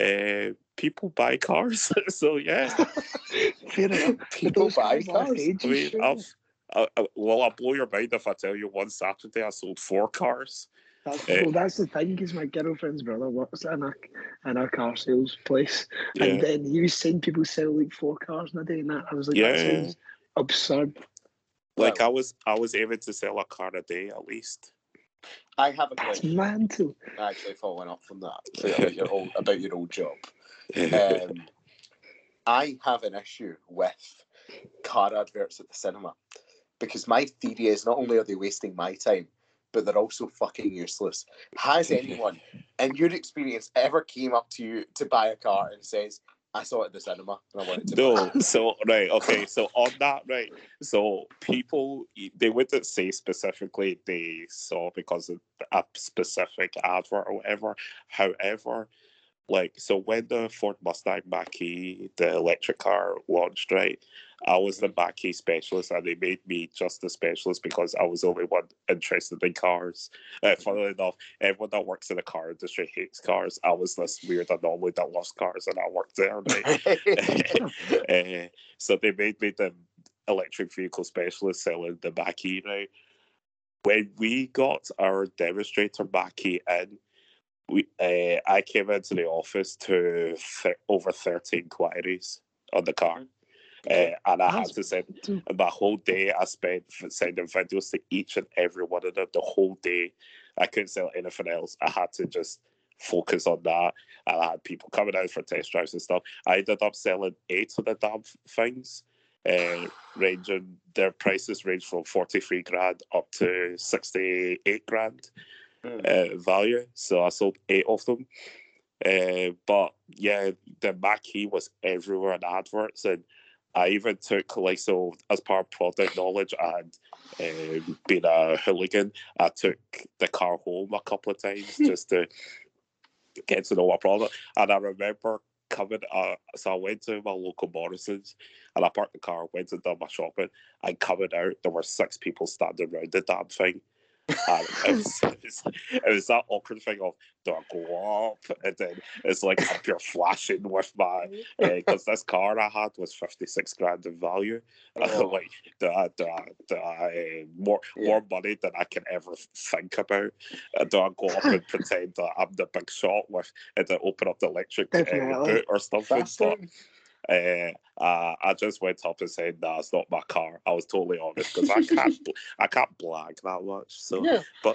uh, people buy cars. so yeah, enough. People buy cars. I mean. I've. I, I, well, I'll blow your mind if I tell you one Saturday I sold four cars. That's, Eh. well, that's the thing, because my girlfriend's brother works in a, in a car sales place. Yeah. And then he was saying people sell like four cars in a day, and that I was like, that Yeah. sounds absurd. Like I was, I was able to sell a car a day at least. I have a That's question mental. actually following up from that about your old about your old job. Um, I have an issue with car adverts at the cinema because my theory is not only are they wasting my time, but they're also fucking useless. Has anyone, in your experience, ever came up to you to buy a car and says, "I saw it at the cinema and I wanted to"? No, it"? so right, okay, so on that, right, so people they wouldn't say specifically they saw because of a specific advert or whatever. However, like so when the Ford Mustang Mach-E, the electric car launched, right, I was the Mach-E specialist and they made me just the specialist because I was the only one interested in cars. Uh, funnily enough, everyone that works in the car industry hates cars. I was this weird anomaly that loves cars and I worked there, right? uh, so they made me the electric vehicle specialist selling the Mach-E now. When we got our demonstrator Mach-E in, we uh, I came into the office to th- over 13 queries on the car. Uh, and I had That's to send the whole day. I spent sending videos to each and every one of them the whole day. I couldn't sell anything else. I had to just focus on that. And I had people coming out for test drives and stuff. I ended up selling eight of the damn things, uh, ranging their prices range from forty three grand up to sixty eight grand Hmm. uh, value. So I sold eight of them. Uh, but yeah, the Mach-E was everywhere in adverts, and I even took like so as part of product knowledge and um, being a hooligan, I took the car home a couple of times just to get to know my product. And I remember coming, uh, so I went to my local Morrison's and I parked the car, went and done my shopping, and coming out, there were six people standing around the damn thing. And it was, it, was, it was that awkward thing of do I go up and then it's like I'm pure flashing with my because this car I had was fifty six grand in value. Oh. like do I, do I, do I, uh, more Yeah. more money than I can ever think about. Uh, do I go up and pretend that I'm the big shot with and then open up the electric uh, boot or something? But, Fascinating. Uh, uh, I just went up and said, "Nah, it's not my car." I was totally honest because I can't, bl- I can't blag that much. So Yeah.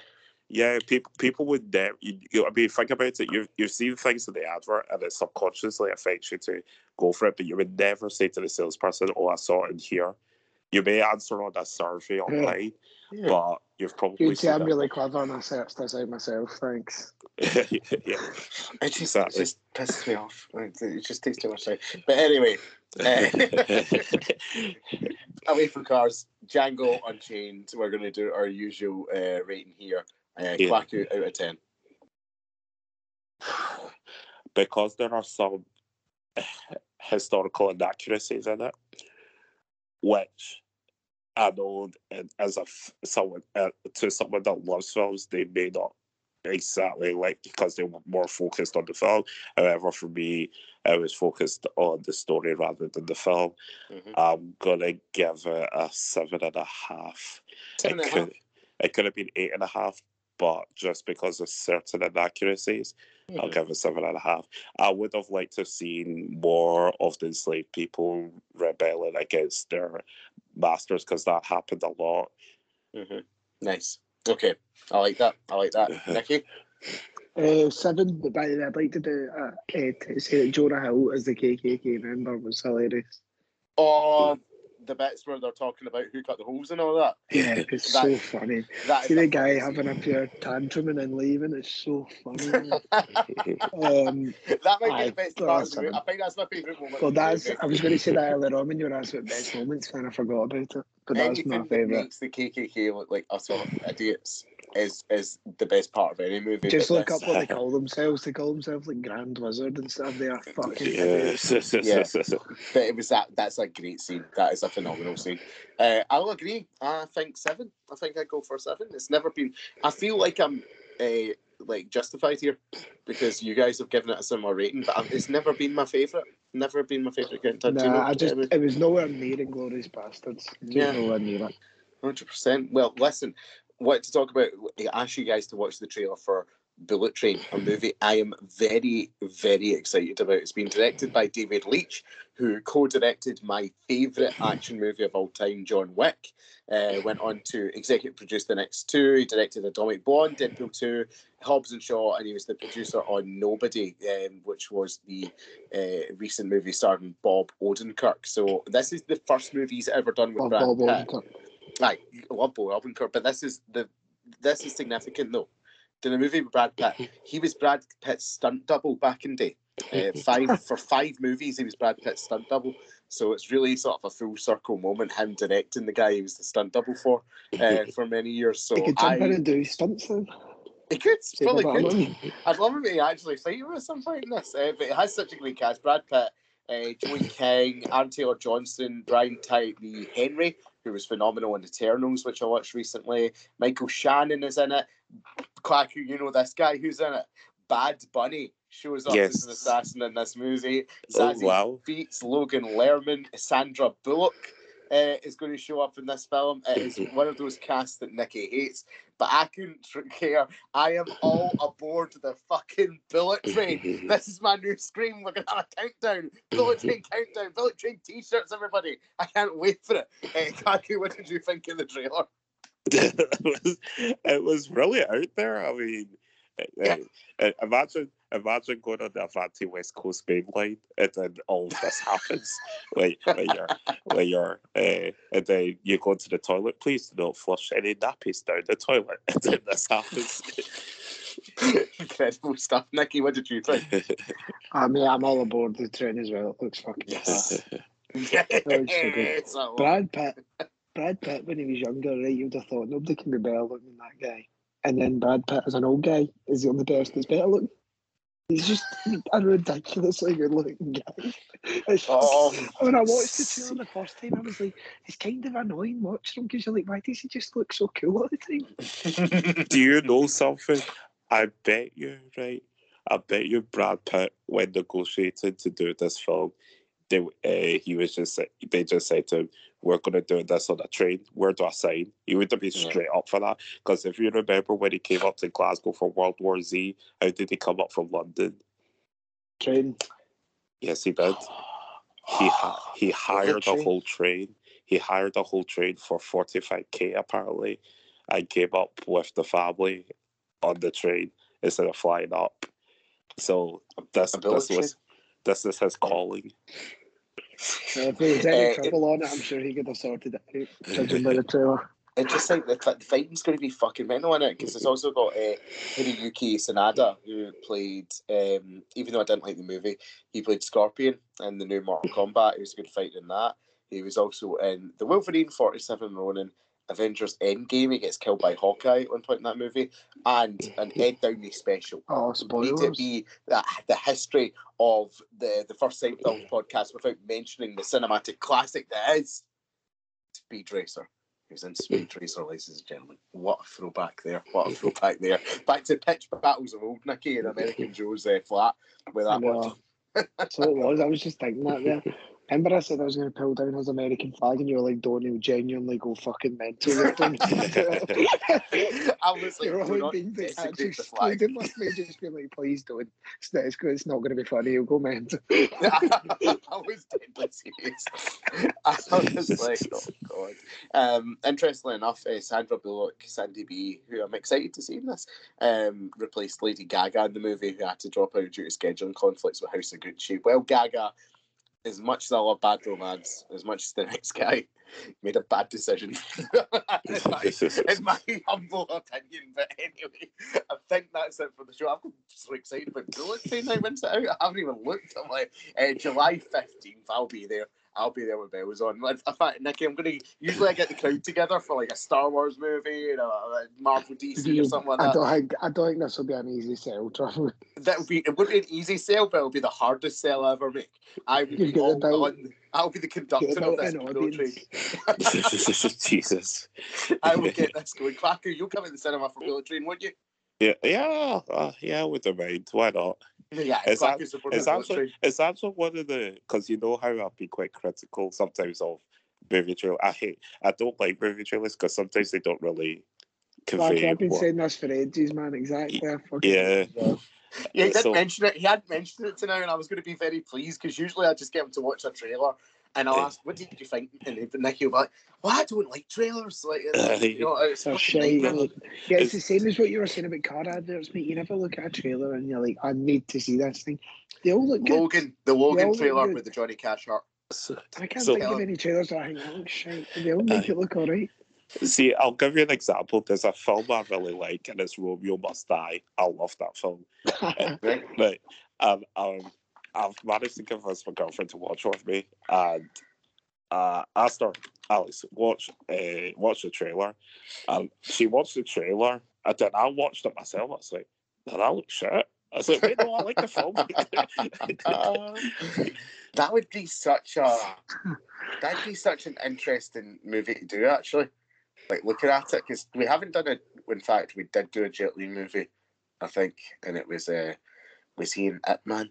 yeah, people people would never. You, you, I mean, think about it. You've you've seen things in the advert, and it subconsciously affects you to go for it. But you would never say to the salesperson, "Oh, I saw it in here." You may answer on a survey online, Yeah. but you've probably You'd say seen I'm really clever and I searched this out myself, thanks. yeah. It just, Exactly. it just pisses me off. It just takes too much time. But anyway, away from cars, Django Unchained. We're going to do our usual uh, rating here. Uh, Yeah. Quack out out of 10. because there are some historical inaccuracies in it, which I know and as a someone uh, to someone that loves films, they may not exactly like because they were more focused on the film. However, for me, I was focused on the story rather than the film. Mhm. I'm gonna give it a seven and a half. Seven it and a could, half. it could have been eight and a half, but just because of certain inaccuracies, I'll Mhm. give it seven and a half. I would have liked to have seen more of the enslaved people rebelling against their masters because that happened a lot. Mhm. Nice. Okay. I like that. I like that. Nicky? Uh, seven, but by the way, I'd like to do uh, uh, to say that Jonah Hill as the KKK member was hilarious. Oh, the bits where they're talking about who cut the holes and all that. Yeah, it's That- so funny. That See the guy funny having a pure tantrum and then leaving. It's so funny. um, that might be Aye, the best part of the. I think that's my favourite moment. well, that's. I was going to say that earlier on when you were asking about best moments, and I forgot about it. But that's my favourite. makes the KKK look like utter idiots is is the best part of any movie. Just look this- up what they call themselves. They call themselves like Grand Wizard and stuff. They are fucking idiots. Yes. But it was that. That's a great scene. That is a phenomenal scene. Uh, I'll agree. I think seven. I think I go for seven. It's never been. I feel like I'm. Uh, like justified here because you guys have given it a similar rating, but I've- it's never been my favourite. Never been my favourite Quentin Tarantino. Nah, I just it was nowhere near Inglorious Bastards. Just Yeah. nowhere near it. Hundred percent. Well, listen, wanted to talk about. I asked you guys to watch the trailer for Bullet Train, a movie I am very, very excited about. It's been directed by David Leitch, who co-directed my favourite action movie of all time, John Wick. Uh, went on to executive produce the next two. He directed Atomic Blonde, Deadpool Two, Hobbs and Shaw, and he was the producer on Nobody, um, which was the uh, recent movie starring Bob Odenkirk. So this is the first movie he's ever done with Love Brad Bob Pitt. Odenkirk. Right, I love Bo Odenkirk, but this is the this is significant though. In the movie with Brad Pitt, he was Brad Pitt's stunt double back in day. Uh, five for five movies, he was Brad Pitt's stunt double. So it's really sort of a full circle moment. Him directing the guy he was the stunt double for uh, for many years. So he could jump in and do stunts then. he could Save probably could. I'd love him to actually fight him at some point in this. Uh, but it has such a great cast: Brad Pitt, uh, Joey King, Aaron Taylor Johnson, Brian Tyree Henry, who was phenomenal in Eternals, which I watched recently. Michael Shannon is in it. Quack, you know this guy who's in it. Bad Bunny shows up as Yes. an assassin in this movie. Oh, wow. Beetz, Logan Lerman, Sandra Bullock uh, is going to show up in this film. It is one of those casts that Nikki hates, but I couldn't care. I am all aboard the fucking bullet train. This is my new scream. We're gonna have a countdown. Bullet train countdown. Bullet train t-shirts, everybody. I can't wait for it. Uh, what did you think of the trailer? it, was, it was really out there. I mean, uh, Yeah. uh, imagine imagine going on the Avanti West Coast main line and then all of this happens. like when you're when you're uh, and then you go to the toilet, please do not flush any nappies down the toilet. And then this happens. Incredible stuff. Nikki, what did you think? I mean, I'm all aboard the train as well. It looks fucking Yes. Yes, I. Brad Pitt, Brad Pitt when he was younger, right? You'd have thought nobody can be better looking than that guy. And then Brad Pitt as an old guy is the only person that's better looking. He's just a ridiculously good looking guy. Oh, when I watched the trailer the first time, I was like, it's kind of annoying watching him because you're like, why does he just look so cool all the time? Do you know something? I bet you, right? I bet you Brad Pitt, when negotiated to do this film, they uh, he was just they just said to him, "We're gonna do this on a train. Where do I sign?" He would have been Yeah. straight up for that. Because if you remember when he came up to Glasgow for World War Z, how did he come up from London? Train. Yes, he did. He ha- he hired a whole train. He hired a whole train for forty five k apparently, and came up with the family on the train instead of flying up. So this this was this is his calling. So if there was any Uh, trouble on it, I'm sure he could have sorted it out, judging by the trailer. It's just like the, the fighting's going to be fucking mental in it because it's also got uh, Hiroyuki Sanada who played, um, even though I didn't like the movie, he played Scorpion in the new Mortal Kombat. He was a good fighter in that. He was also in the Wolverine 47 Ronin, Avengers Endgame. He gets killed by Hawkeye at one point in that movie, and an Ed Downey special. Oh, Need to be the, the history of the, the First Time Films podcast without mentioning the cinematic classic that is Speed Racer. He was in Speed Racer, ladies and gentlemen. What a throwback there. What a throwback there. Back to pitch battles of old Nicky and American Joe's uh, flat with that one. So it was. I was just thinking that there. Remember, I said I was going to pull down his American flag, and you were like, "Don't you genuinely go fucking mental?" with him." I was like, You're only not being actually the flag. excluded with me, just being like, "Please don't." It's, it's, it's not going to be funny. You'll go mental. I was deadly serious. I was like, oh god. Um, interestingly enough, uh, Sandra Bullock, Sandy B, who I'm excited to see in this, um, replaced Lady Gaga in the movie, who had to drop out due to scheduling conflicts with House of Gucci. Well, Gaga, as much as I love Bad Romance, as much as the next guy made a bad decision, in, my, in my humble opinion. But anyway, I think that's it for the show. I'm so excited about Bullet Train now. When's it out? I haven't even looked. I'm like, uh, July 15th, I'll be there. I'll be there with bells on. In fact, Nicky, I'm gonna usually I get the crowd together for like a Star Wars movie, you know, a Marvel DC or something like I that. don't think I don't think this will be an easy sell, Trevor. That would be it would be an easy sell, but it'll be the hardest sell I ever make. I would You be get all about- on. I'll be the conductor Get of about this an Bullet Train. audience. Jesus. I will get this going. Quacker, you'll come in the cinema for Bullet Train, won't you? Yeah, yeah, uh, yeah. With the mind, why not? Yeah, It's Quack a- is It's the actually it's actually one of the because you know how I'll be quite critical sometimes of movie trailers. I hate I don't like movie trailers because sometimes they don't really Like, convey. I've been what- saying this for ages, man. Exactly. I fucking- yeah, Yeah, he did So- mention it. He had mentioned it to now, and I was going to be very pleased because usually I just get him to watch a trailer and I'll ask, "What did you think?" And then Nicky will be like, "Well, I don't like trailers. Like, it's, you know, it's So fucking shite. nightmare." like- Yeah, It's- it's the same as what you were saying about car adverts, mate. You never look at a trailer and you're like, I need to see this thing. They all look good. Logan, the They Logan trailer good. with the Johnny Cash heart. So- I can't So- think of any trailers that I think that looks shite. They all make Aye. it look alright. See, I'll give you an example. There's a film I really like, and it's Romeo Must Die. I love that film. Right? Right. Um, um, I've managed to convince my girlfriend to watch with me, and uh, asked her, Alex, watch, uh, watch the trailer. And she watched the trailer, and then I watched it myself. I was like, "No, that looks shit. I was like, wait, no, I like the film. that would be such a that'd be such an interesting movie to do actually. Like looking at it because we haven't done it. In fact, we did do a Jet Li movie, I think, and it was uh, was he in Ip Man?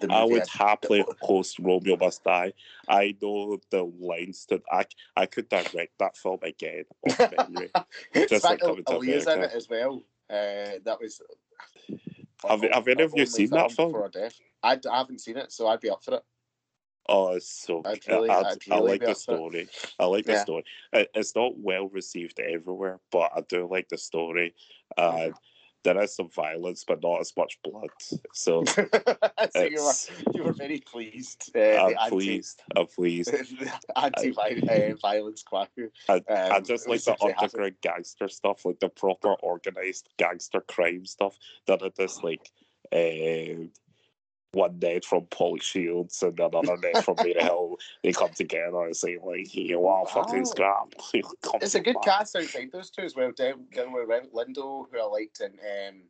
The I would happily host Romeo Must Die. I know the lines to I I could direct that film again. on. In Just like coming to in it as well. Uh, that was. Have- have any of you seen that film? For a death. I, I haven't seen it, so I'd be up for it. Oh, it's so I'd really- I, I'd I like the story. I like the Yeah. story. It, it's not well received everywhere, but I do like the story. And there is some violence, but not as much blood. So so you were you were very pleased. Uh, I'm the anti- pleased. I'm pleased. anti-violence Kwaku. I, I Um, just like the underground gangster stuff, like the proper organized gangster crime stuff. That it is like uh, one night from Paul Shields and another night from Mira Hill. They come together and say like, "You want fucking Oh. scrap?" It's a good back. cast outside those two as well. Delroy Lindo, who I liked in um,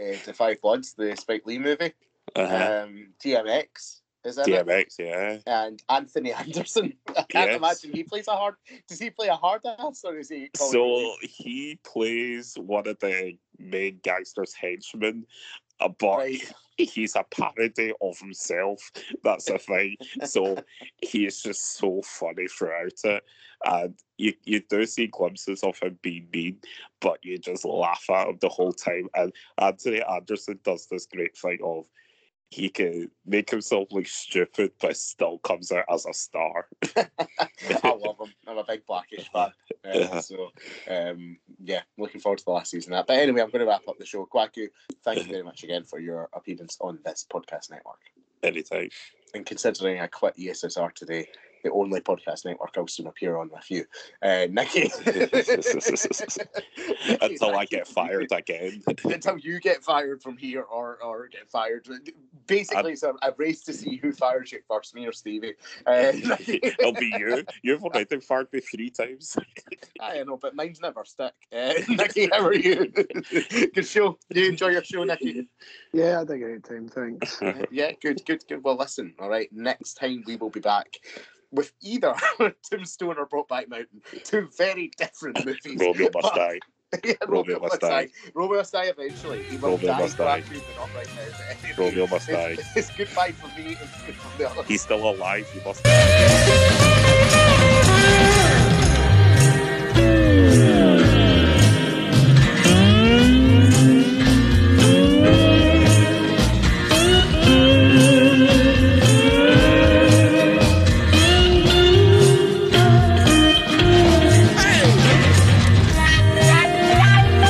uh, The Five Bloods, the Spike Lee movie. Uh-huh. Um, DMX is it. DMX, yeah. And Anthony Anderson. I can't Yes. imagine he plays a hard. Does he play a hard ass or is he? So it he plays one of the main gangsters' henchmen, uh, but Right. He's a parody of himself. That's the thing. So he's just so funny throughout it. And you, you do see glimpses of him being mean, but you just laugh at him the whole time. And Anthony Anderson does this great thing of he can make himself look stupid, but still comes out as a star. I love him. I'm a big Blackish fan. Um, Yeah. So, um, yeah, looking forward to the last season that. But anyway, I'm going to wrap up the show. Kwaku, thank you very much again for your appearance on this podcast network. Anytime. And considering I quit ESSR today, the only podcast network I'll soon appear on with you, uh, Nikki. Until I get fired again. Until you get fired from here or, or get fired. Basically, it's a, a race to see who fires you first, me or Stevie. Uh, It'll be you. You've already fired me three times. I know, but mine's never stick. Uh, Nikki, how are you? good show. You enjoy your show, Nikki? Yeah, I had a great time, thanks. Yeah, good, good, good. Well, listen, all right. Next time we will be back with either Tombstone or Brokeback Mountain, two very different movies. Romeo must But- die. yeah, Romeo must die. Romeo must die eventually. He will Romeo die, must die. not right now. Anyway, Romeo must die. It's, it's goodbye from me. It's good from the others. He's still alive. He must die.